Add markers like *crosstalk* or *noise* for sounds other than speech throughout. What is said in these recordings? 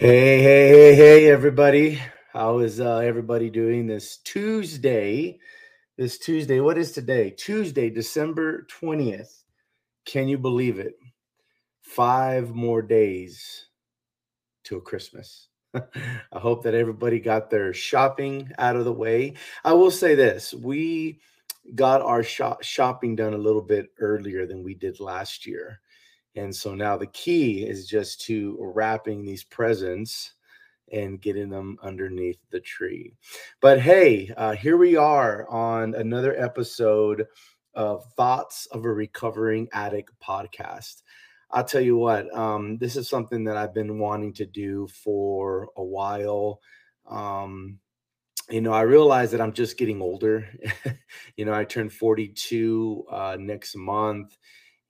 Hey, hey, hey, hey, everybody. How is uh, everybody doing this Tuesday? This Tuesday, what is today? Tuesday, December 20th. Can you believe it? Five more days till Christmas. *laughs* I hope that everybody got their shopping out of the way. I will say this we got our shop- shopping done a little bit earlier than we did last year. And so now the key is just to wrapping these presents and getting them underneath the tree. But hey, uh, here we are on another episode of Thoughts of a Recovering Addict podcast. I'll tell you what, um, this is something that I've been wanting to do for a while. Um, you know, I realize that I'm just getting older. *laughs* you know, I turn 42 uh, next month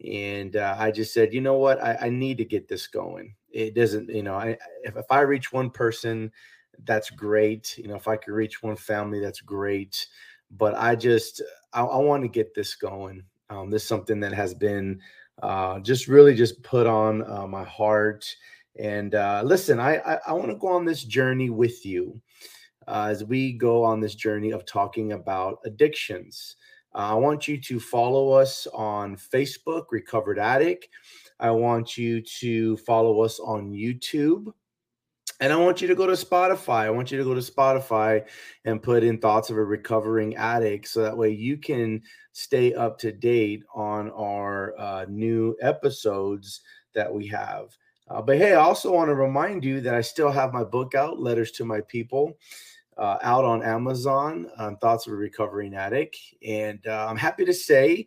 and uh, I just said, you know what, I, I, need to get this going. It doesn't, you know, I if, if I reach one person, that's great. You know, if I could reach one family, that's great. But I just, I, I want to get this going. Um, this is something that has been uh, just really just put on uh, my heart. And uh, listen, I, I, I want to go on this journey with you uh, as we go on this journey of talking about addictions. I want you to follow us on Facebook, Recovered Addict. I want you to follow us on YouTube. And I want you to go to Spotify. I want you to go to Spotify and put in thoughts of a recovering addict so that way you can stay up to date on our uh, new episodes that we have. Uh, but hey, I also want to remind you that I still have my book out, Letters to My People uh, out on Amazon, um, Thoughts of a Recovering Addict. And uh, I'm happy to say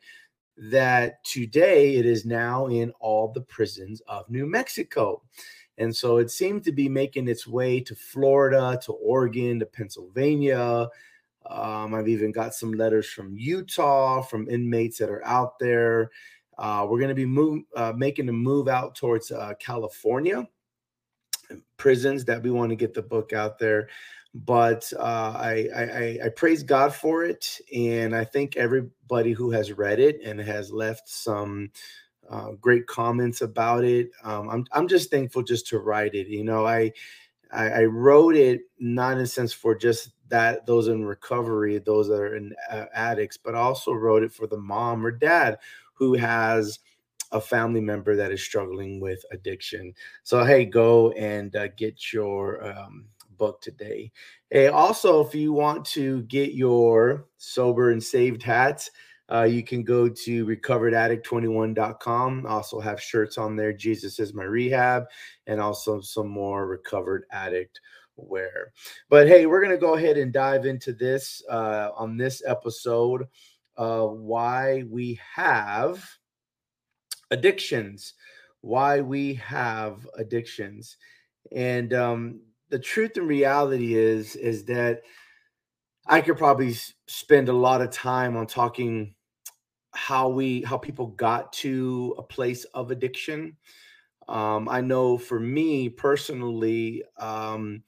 that today it is now in all the prisons of New Mexico. And so it seemed to be making its way to Florida, to Oregon, to Pennsylvania. Um, I've even got some letters from Utah, from inmates that are out there. Uh, we're going to be move, uh, making a move out towards uh, California prisons that we want to get the book out there but uh, I, I, I praise God for it, and I think everybody who has read it and has left some uh, great comments about it. Um, I'm I'm just thankful just to write it. You know, I, I, I wrote it not in a sense for just that those in recovery, those that are in uh, addicts, but also wrote it for the mom or dad who has a family member that is struggling with addiction. So hey, go and uh, get your um, book today. Hey, also, if you want to get your sober and saved hats, uh, you can go to recoveredaddict21.com. Also have shirts on there. Jesus is my rehab, and also some more recovered addict wear. But hey, we're gonna go ahead and dive into this uh, on this episode. Why we have addictions, why we have addictions, and um, the truth and reality is is that I could probably spend a lot of time on talking how we how people got to a place of addiction. Um, I know for me personally, um,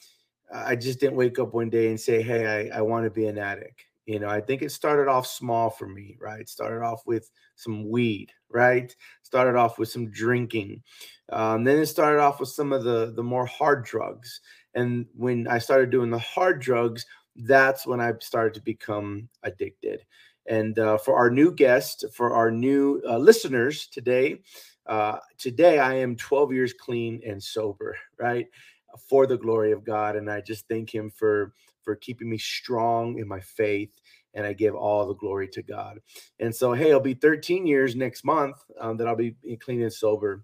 I just didn't wake up one day and say, "Hey, I, I want to be an addict." You know, I think it started off small for me, right? Started off with some weed, right? Started off with some drinking. Um, then it started off with some of the the more hard drugs. And when I started doing the hard drugs, that's when I started to become addicted. And uh, for our new guest, for our new uh, listeners today, uh, today I am 12 years clean and sober, right? For the glory of God. And I just thank Him for for keeping me strong in my faith. And I give all the glory to God. And so, hey, it'll be 13 years next month um, that I'll be clean and sober.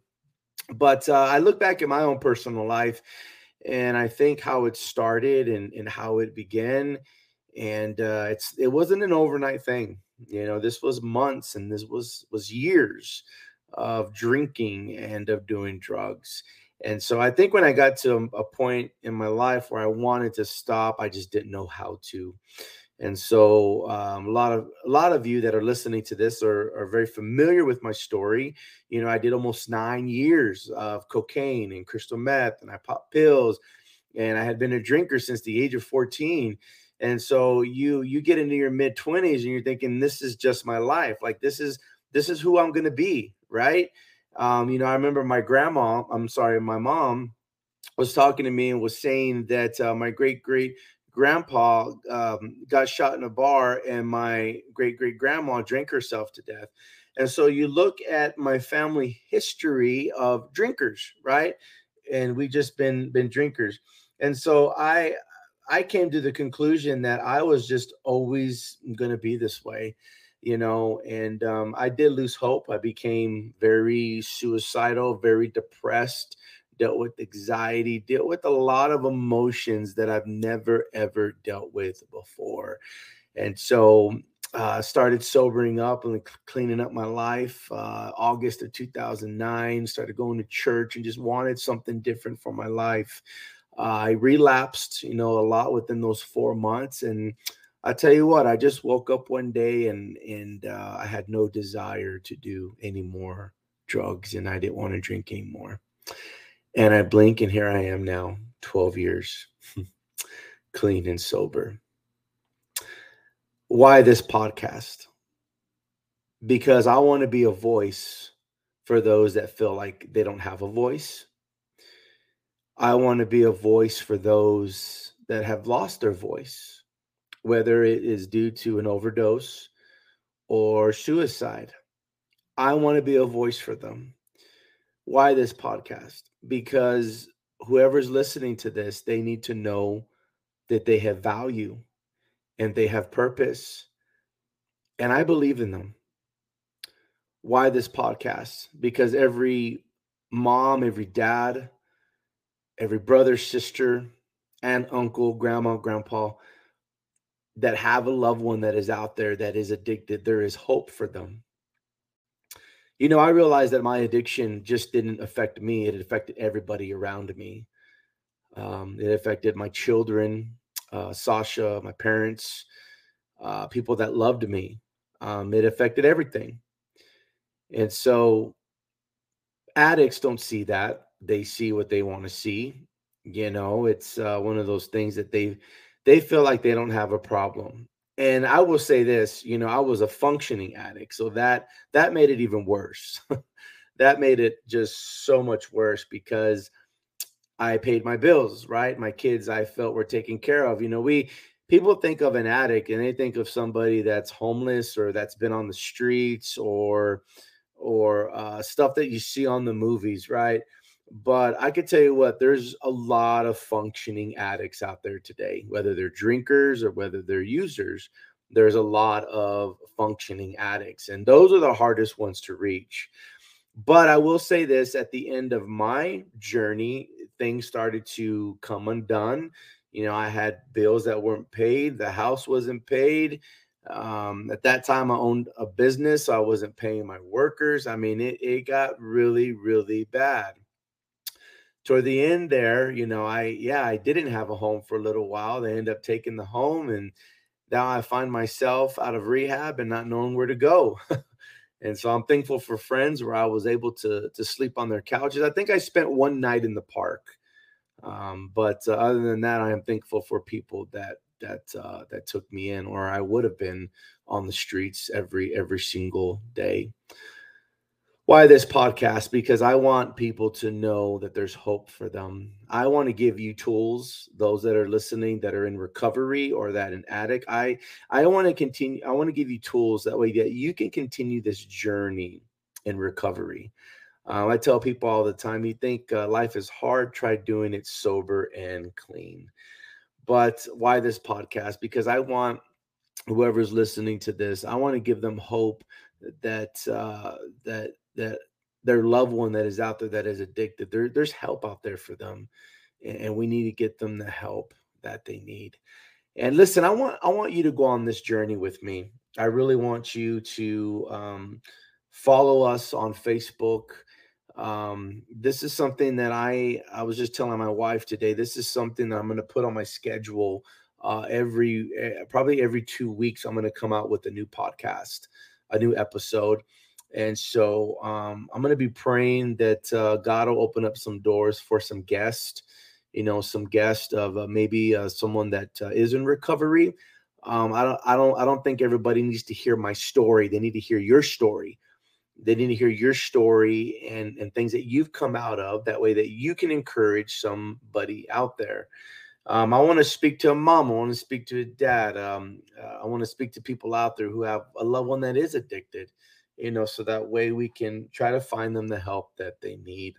But uh, I look back at my own personal life and I think how it started and, and how it began. And uh, it's it wasn't an overnight thing. You know, this was months and this was was years of drinking and of doing drugs. And so I think when I got to a point in my life where I wanted to stop, I just didn't know how to. And so um, a lot of a lot of you that are listening to this are, are very familiar with my story. You know, I did almost nine years of cocaine and crystal meth, and I popped pills, and I had been a drinker since the age of 14. And so you you get into your mid 20s and you're thinking, this is just my life. Like this is this is who I'm gonna be, right? Um, you know, I remember my grandma, I'm sorry, my mom was talking to me and was saying that uh, my great great grandpa um, got shot in a bar and my great great grandma drank herself to death. And so you look at my family history of drinkers, right? And we've just been been drinkers. And so I I came to the conclusion that I was just always going to be this way, you know, and um, I did lose hope. I became very suicidal, very depressed, dealt with anxiety, dealt with a lot of emotions that I've never ever dealt with before. And so uh, started sobering up and cleaning up my life. Uh, August of 2009, started going to church and just wanted something different for my life. Uh, I relapsed, you know, a lot within those four months, and I tell you what, I just woke up one day and and uh, I had no desire to do any more drugs, and I didn't want to drink anymore. And I blink, and here I am now, 12 years *laughs* clean and sober. Why this podcast? Because I want to be a voice for those that feel like they don't have a voice. I want to be a voice for those that have lost their voice, whether it is due to an overdose or suicide. I want to be a voice for them. Why this podcast? Because whoever's listening to this, they need to know that they have value and they have purpose. And I believe in them. Why this podcast? Because every mom, every dad, every brother, sister, and uncle, grandma, grandpa that have a loved one that is out there that is addicted, there is hope for them you know, I realized that my addiction just didn't affect me, it affected everybody around me. Um, it affected my children, uh, Sasha, my parents, uh, people that loved me. Um, it affected everything. And so addicts don't see that. They see what they want to see. You know, it's uh, one of those things that they they feel like they don't have a problem and i will say this you know i was a functioning addict so that that made it even worse. *laughs* That made it just so much worse because i paid my bills right? My kids i felt were taken care of. You know we people think of an addict and they think of somebody that's homeless or that's been on the streets or or uh, stuff that you see on the movies right but I could tell you what, there's a lot of functioning addicts out there today, whether they're drinkers or whether they're users. There's a lot of functioning addicts, and those are the hardest ones to reach. But I will say this at the end of my journey, things started to come undone. You know, I had bills that weren't paid, the house wasn't paid. Um, at that time, I owned a business, so I wasn't paying my workers. I mean, it, it got really, really bad toward the end there, you know, I yeah, I didn't have a home for a little while. They end up taking the home, and now I find myself out of rehab and not knowing where to go. *laughs* and so I'm thankful for friends where I was able to to sleep on their couches. I think I spent one night in the park, um, but uh, other than that, I am thankful for people that that uh, that took me in, or I would have been on the streets every every single day why this podcast because i want people to know that there's hope for them. I want to give you tools those that are listening that are in recovery or that an addict. I i want to continue i want to give you tools that way that you can continue this journey in recovery. Uh, i tell people all the time you think uh, life is hard try doing it sober and clean. But why this podcast? Because i want whoever's listening to this i want to give them hope that uh, that that their loved one that is out there that is addicted there, there's help out there for them and we need to get them the help that they need. And listen i want i want you to go on this journey with me. I really want you to um, follow us on facebook. Um, this is something that i i was just telling my wife today this is something that i'm going to put on my schedule uh, every uh, probably every two weeks i'm going to come out with a new podcast a new episode and so um, I'm going to be praying that uh, God will open up some doors for some guests, you know, some guests of uh, maybe uh, someone that uh, is in recovery. Um, I don't, I don't, I don't think everybody needs to hear my story. They need to hear your story. They need to hear your story and, and things that you've come out of. That way, that you can encourage somebody out there. Um, I want to speak to a mom. I want to speak to a dad. Um, uh, I want to speak to people out there who have a loved one that is addicted, you know, so that way we can try to find them the help that they need.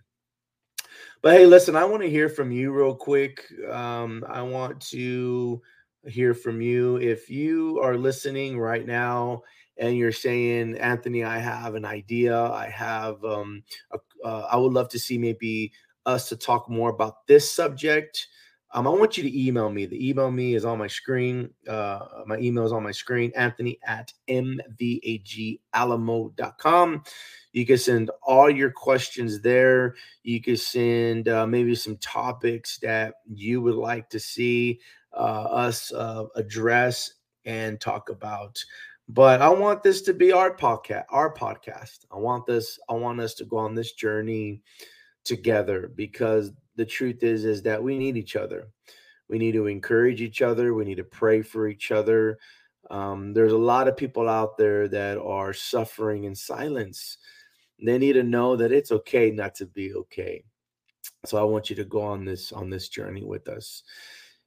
But hey, listen, I want to hear from you real quick. Um, I want to hear from you. If you are listening right now and you're saying, Anthony, I have an idea, I have, um, a, uh, I would love to see maybe us to talk more about this subject um, I want you to email me. The email me is on my screen. Uh, my email is on my screen, anthony at mvagalamo.com. You can send all your questions there. You can send uh, maybe some topics that you would like to see uh, us uh, address and talk about. But I want this to be our podcast, our podcast. I want this, I want us to go on this journey together because the truth is is that we need each other. We need to encourage each other. We need to pray for each other. Um, there's a lot of people out there that are suffering in silence. They need to know that it's okay not to be okay. So i want you to go on this on this journey with us.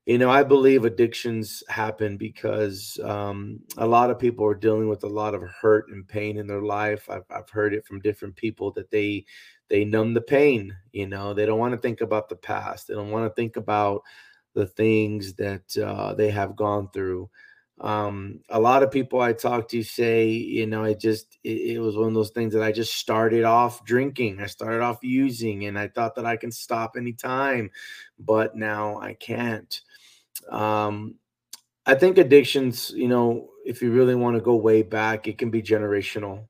You know i believe addictions happen because um, a lot of people are dealing with a lot of hurt and pain in their life. I've, I've heard it from different people that they they numb the pain you know? They don't want to think about the past. They don't want to think about the things that uh, they have gone through. Um, a lot of people i talk to say you know it just it, it, was one of those things that i just started off drinking. I started off using and i thought that i can stop anytime but now i can't. Um, i think addictions you know if you really want to go way back it can be generational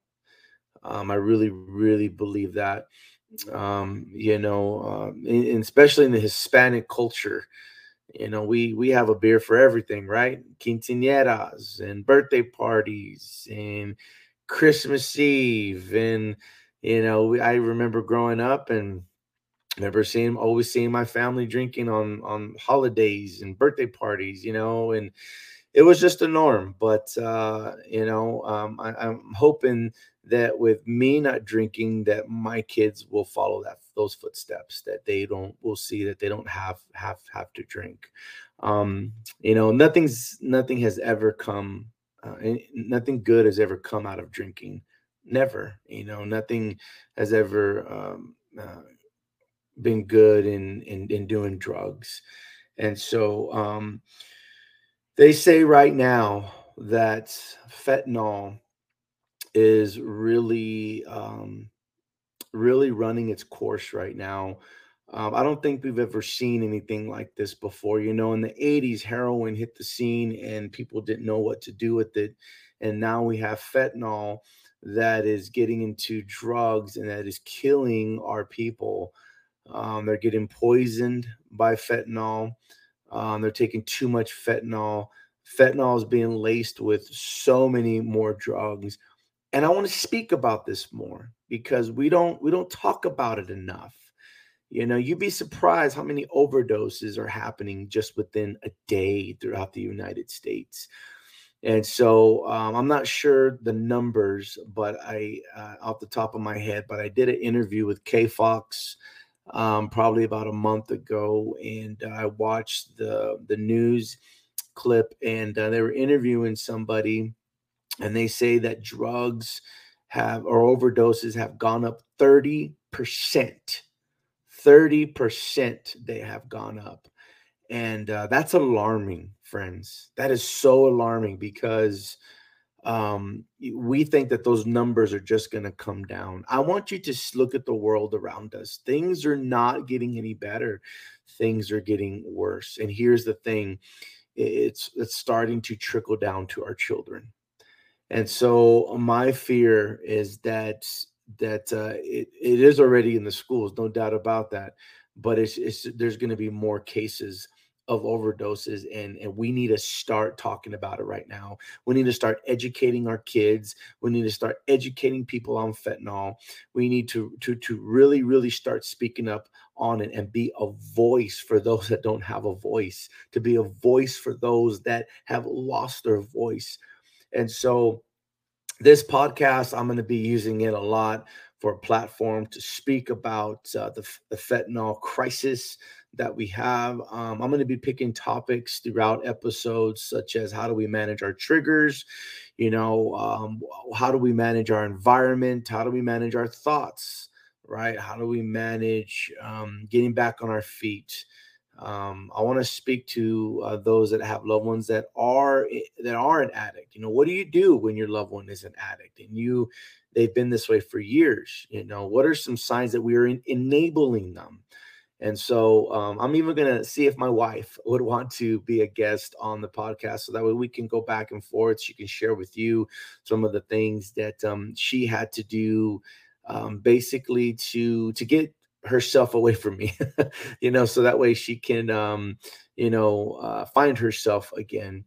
um, I really, really believe that. Um, you know, in, especially in the Hispanic culture, you know, we we have a beer for everything, right? Quinceañeras and birthday parties and Christmas Eve, and you know, I remember growing up and remember seeing always seeing my family drinking on on holidays and birthday parties, you know, and it was just a norm. But uh, you know, um, I, I'm hoping that with me not drinking that my kids will follow that those footsteps that they don't will see that they don't have have have to drink. Um you know nothing's nothing has ever come uh, nothing good has ever come out of drinking. Never you know nothing has ever um, uh, been good in, in in doing drugs. And so um they say right now that fentanyl is really um, really running its course right now. Um, I don't think we've ever seen anything like this before. You know, in the 80s, heroin hit the scene and people didn't know what to do with it. And now we have fentanyl that is getting into drugs and that is killing our people. Um, they're getting poisoned by fentanyl. Um, they're taking too much fentanyl. Fentanyl is being laced with so many more drugs and i want to speak about this more because we don't we don't talk about it enough. You know you'd be surprised how many overdoses are happening just within a day throughout the united states. And so um, i'm not sure the numbers but i uh, off the top of my head but i did an interview with k fox um, probably about a month ago and i watched the the news clip and uh, they were interviewing somebody and they say that drugs have or overdoses have gone up 30%. 30% they have gone up. And uh, that's alarming, friends. That is so alarming because um, we think that those numbers are just going to come down. I want you to look at the world around us. Things are not getting any better, things are getting worse. And here's the thing it's, it's starting to trickle down to our children and so my fear is that that uh, it, it is already in the schools, no doubt about that. But it's, it's there's going to be more cases of overdoses and and we need to start talking about it right now we need to start educating our kids we need to start educating people on fentanyl we need to to to really really start speaking up on it and be a voice for those that don't have a voice to be a voice for those that have lost their voice and so this podcast, I'm going to be using it a lot for a platform to speak about uh, the, the fentanyl crisis that we have. Um, I'm going to be picking topics throughout episodes, such as how do we manage our triggers, you know, um, how do we manage our environment, how do we manage our thoughts, right? How do we manage um, getting back on our feet? Um, I want to speak to uh, those that have loved ones that are that are an addict. You know, what do you do when your loved one is an addict and you they've been this way for years? You know, what are some signs that we are in, enabling them? And so um, I'm even going to see if my wife *laughs* would want to be a guest on the podcast so that way we can go back and forth. She can share with you some of the things that um, she had to do um, basically to to get herself away from me, *laughs* you know, so that way she can, um, you know, uh, find herself again.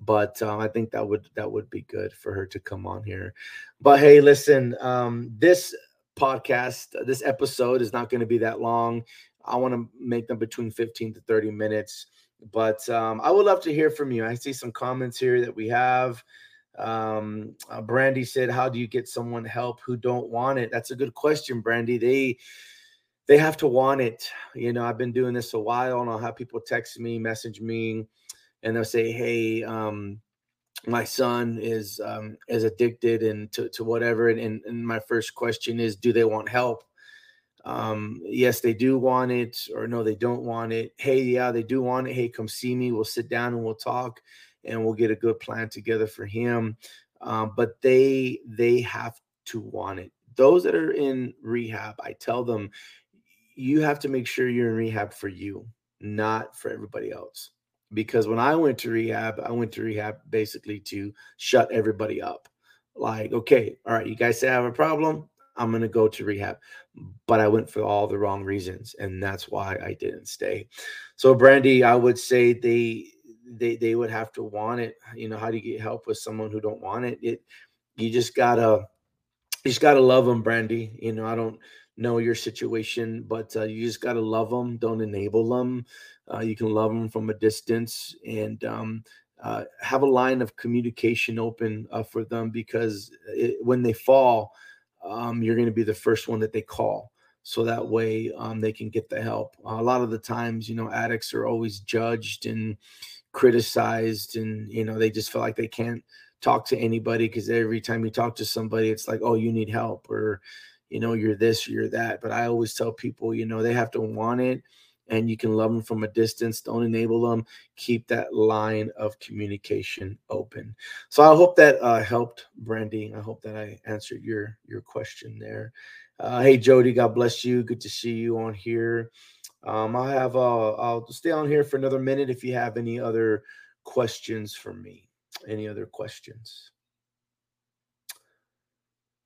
But um, I think that would that would be good for her to come on here. But hey, listen, um, this podcast, this episode is not going to be that long. I want to make them between 15 to 30 minutes. But um, I would love to hear from you. I see some comments here that we have. Um, uh, Brandy said, "How do you get someone help who don't want it?" That's a good question, Brandy. They they have to want it. You know, I've been doing this a while, and I'll have people text me, message me, and they'll say, "Hey, um, my son is um, is addicted and to, to whatever." And, and, and my first question is, "Do they want help?" Um, yes, they do want it, or no, they don't want it. Hey, yeah, they do want it. Hey, come see me. We'll sit down and we'll talk, and we'll get a good plan together for him. Um, but they they have to want it. Those that are in rehab, I tell them, you have to make sure you're in rehab for you, not for everybody else. Because when I went to rehab, I went to rehab basically to shut everybody up. Like, okay, all right, you guys say I have a problem. I'm going to go to rehab. But I went for all the wrong reasons. And that's why I didn't stay. So, Brandy, I would say they, they, they would have to want it. You know, how do you get help with someone who don't want it? It, you just gotta, you just gotta love them, Brandy. You know, I don't know your situation, but uh, you just gotta love them. Don't enable them. Uh, you can love them from a distance and um, uh, have a line of communication open uh, for them because it, when they fall, um, you're going to be the first one that they call so that way um, they can get the help a lot of the times you know addicts are always judged and criticized and you know they just feel like they can't talk to anybody because every time you talk to somebody it's like oh you need help or you know you're this you're that but i always tell people you know they have to want it and you can love them from a distance. Don't enable them. Keep that line of communication open. So I hope that uh, helped, Brandy. I hope that I answered your your question there. Uh, hey Jody, God bless you. Good to see you on here. Um, I have uh, I'll stay on here for another minute if you have any other questions for me. Any other questions?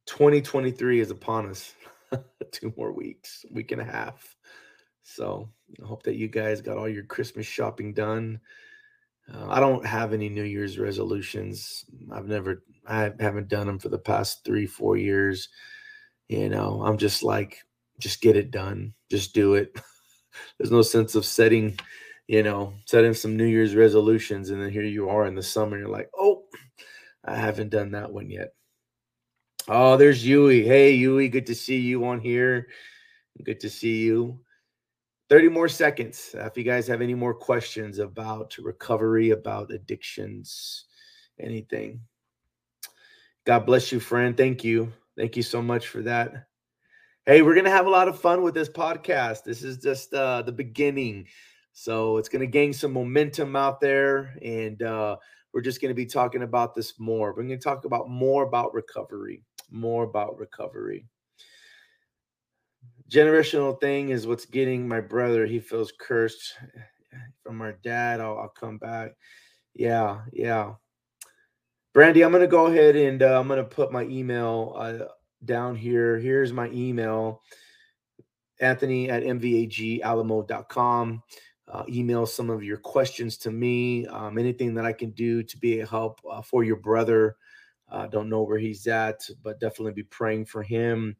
2023 is upon us. *laughs* Two more weeks, week and a half. So I hope that you guys got all your Christmas shopping done. Uh, I don't have any New Year's resolutions. I've never, I haven't done them for the past three, four years. You know, I'm just like, just get it done, just do it. *laughs* There's no sense of setting, you know, setting some New Year's resolutions. And then here you are in the summer, you're like, oh, I haven't done that one yet. Oh, there's Yui. Hey, Yui, good to see you on here. Good to see you. 30 more seconds. Uh, if you guys have any more questions about recovery, about addictions, anything. God bless you, friend. Thank you. Thank you so much for that. Hey, we're going to have a lot of fun with this podcast. This is just uh, the beginning. So it's going to gain some momentum out there. And uh, we're just going to be talking about this more. We're going to talk about more about recovery, more about recovery generational thing is what's getting my brother. He feels cursed from our dad. I'll, I'll come back. Yeah, yeah. Brandy, I'm gonna go ahead and uh, I'm gonna put my email uh, down here. Here's my email, Anthony at mvagalamo.com. Uh, email some of your questions to me. Um, anything that I can do to be a help uh, for your brother. I don't know where he's at, but definitely be praying for him.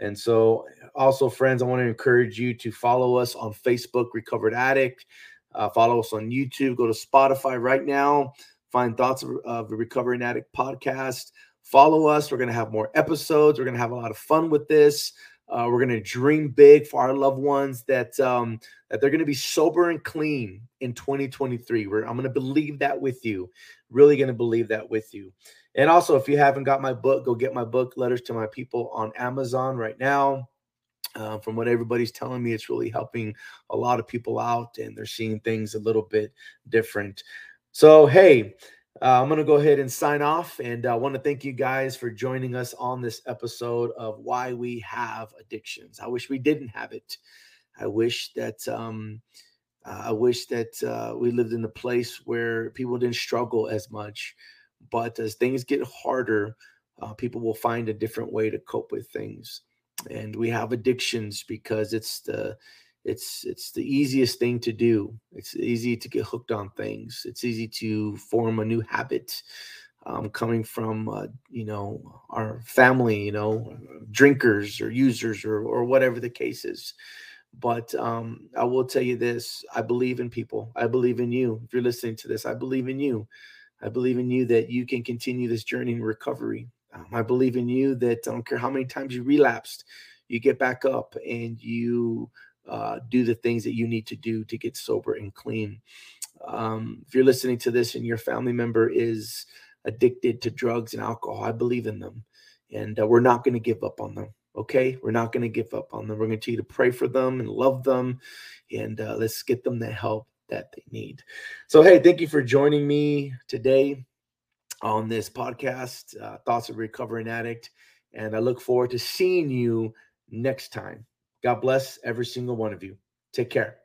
And so, also, friends, I want to encourage you to follow us on Facebook, Recovered Addict. Uh, follow us on YouTube. Go to Spotify right now. Find Thoughts of, of a Recovering Addict podcast. follow us. We're going to have more episodes. We're going to have a lot of fun with this. Uh, we're going to dream big for our loved ones that um, that they're going to be sober and clean in 2023. We're, I'm going to believe that with you. Really going to believe that with you. And also, if you haven't got my book, go get my book, Letters to My People, on Amazon right now. Uh, from what everybody's telling me, it's really helping a lot of people out, and they're seeing things a little bit different. So, hey, uh, I'm going to go ahead and sign off. And I want to thank you guys for joining us on this episode of Why We Have Addictions. I wish we didn't have it. I wish that. Um, uh, I wish that uh, we lived in a place where people didn't struggle as much. But as things get harder, uh, people will find a different way to cope with things. And we have addictions because it's the it's it's the easiest thing to do. It's easy to get hooked on things. It's easy to form a new habit um, coming from uh, you know our family you know drinkers or users or or whatever the case is. But um, i will tell you this i believe in people. I believe in you. If you're listening to this i believe in you i believe in you that you can continue this journey in recovery um, i believe in you that i don't care how many times you relapsed you get back up and you uh, do the things that you need to do to get sober and clean. Um, if you're listening to this and your family member is addicted to drugs and alcohol, I believe in them. And uh, we're not going to give up on them. Okay. We're not going to give up on them. We're going to continue to pray for them and love them. And uh, let's get them the help that they need. So, hey, thank you for joining me today on this podcast, uh, Thoughts of Recovering Addict. And I look forward to seeing you next time. God bless every single one of you. Take care.